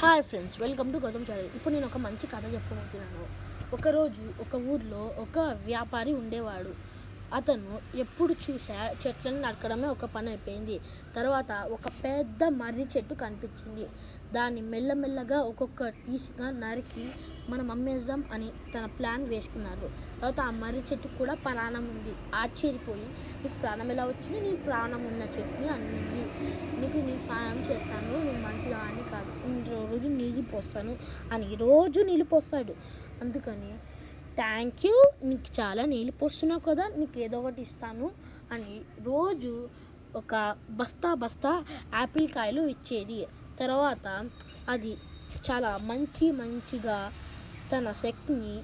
Hi friends welcome to Gautam channel. ఇప్పుడు నేను ఒక మంచి కథ చెప్పబోతున్నాను ఒకరోజు ఒక ఊర్లో ఒక వ్యాపారి ఉండేవాడు. అతను ఎప్పుడు చూసా చెట్లను నరకడమే ఒక పని అయిపోయింది. తర్వాత ఒక పెద్ద మర్రి చెట్టు కనిపించింది. దాన్ని మెల్లమెల్లగా ఒక్కొక్క పీస్గా నరికి మనం అమ్మేద్దాం అని తన ప్లాన్ వేసుకున్నారు. తర్వాత ఆ మర్రి చెట్టు కూడా ప్రాణం ఉంది. ఆశ్చర్యపోయి నీకు ప్రాణం ఎలా వచ్చింది? నేను ప్రాణం ఉన్న చెట్టుని అన్నింది. నీకు నేను సాయం చేస్తాను. నేను మంచిగా అని కాదు రోజు నీళ్ళు పోస్తాను అని రోజు నీళ్ళు పోస్తాడు. అందుకని థ్యాంక్ యూ. నీకు చాలా నీళ్ళు పోస్తున్నావు కదా నీకు ఏదో ఒకటి ఇస్తాను అని రోజు ఒక బస్తా బస్తా యాపిల్ కాయలు ఇచ్చేది. తర్వాత అది చాలా మంచి మంచిగా తన శక్తిని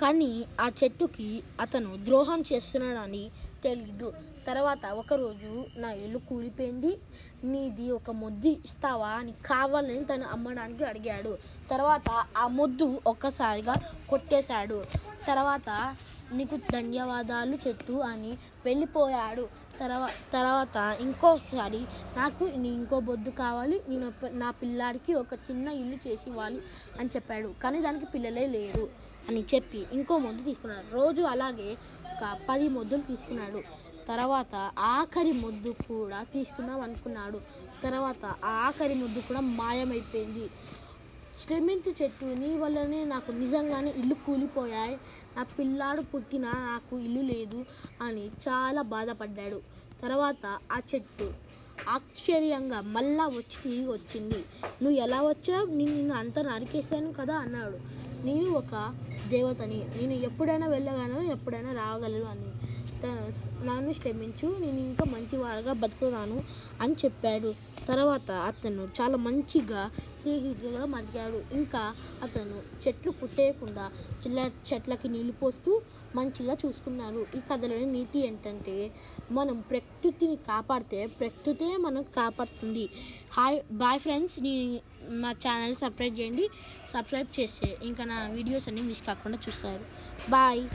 కానీ ఆ చెట్టుకి అతను ద్రోహం చేస్తున్నాడని తెలీదు. తర్వాత ఒకరోజు నా ఇల్లు కూలిపోయింది. నీది ఒక మొద్దు ఇస్తావా అని కావాలని తను అమ్మడానికి అడిగాడు. తర్వాత ఆ మొద్దు ఒక్కసారిగా కొట్టేశాడు. తర్వాత నీకు ధన్యవాదాలు చెట్టు అని వెళ్ళిపోయాడు. తర్వా తర్వాత ఇంకోసారి నాకు నీ ఇంకో బొద్దు కావాలి. నేను నా పిల్లాడికి ఒక చిన్న ఇల్లు చేసి ఇవ్వాలి అని చెప్పాడు. కానీ దానికి పిల్లలే లేరు. అని చెప్పి ఇంకో మొద్దు తీసుకున్నాడు. రోజు అలాగే ఒక పది మొద్దులు తీసుకున్నాడు. తర్వాత ఆఖరి ముద్దు కూడా తీసుకుందాం అనుకున్నాడు. తర్వాత ఆ ఆఖరి ముద్దు కూడా మాయమైపోయింది. శ్రమించు చెట్టు నీ వల్లనే నాకు నిజంగానే ఇల్లు కూలిపోయాయి. నా పిల్లాడు పుట్టినా నాకు ఇల్లు లేదు అని చాలా బాధపడ్డాడు. తర్వాత ఆ చెట్టు ఆశ్చర్యంగా మళ్ళా వచ్చి తిరిగి వచ్చింది. నువ్వు ఎలా వచ్చావు? నేను నిన్ను అంత నరికేశాను కదా అన్నాడు. నేను ఒక దేవతని. నేను ఎప్పుడైనా వెళ్ళగలను ఎప్పుడైనా రాగలను అని. తను నన్ను శ్రమించు నేను ఇంకా మంచివాడుగా బతుకుతాను అని చెప్పాడు. తర్వాత అతను చాలా మంచిగా స్నేహితులుగా మరిగాడు. ఇంకా అతను చెట్లు కుట్టేయకుండా చిల్ల చెట్లకి నీళ్ళు పోస్తూ మంచిగా చూసుకున్నారు. ఈ కథలోని నీతి ఏంటంటే మనం ప్రకృతిని కాపాడితే ప్రకృతే మనం కాపాడుతుంది. Hi bye friends. నీ మా ఛానల్ సబ్స్క్రైబ్ చేయండి. సబ్స్క్రైబ్ చేస్తే ఇంకా నా వీడియోస్ అన్నీ మిస్ కాకుండా చూస్తారు. బాయ్.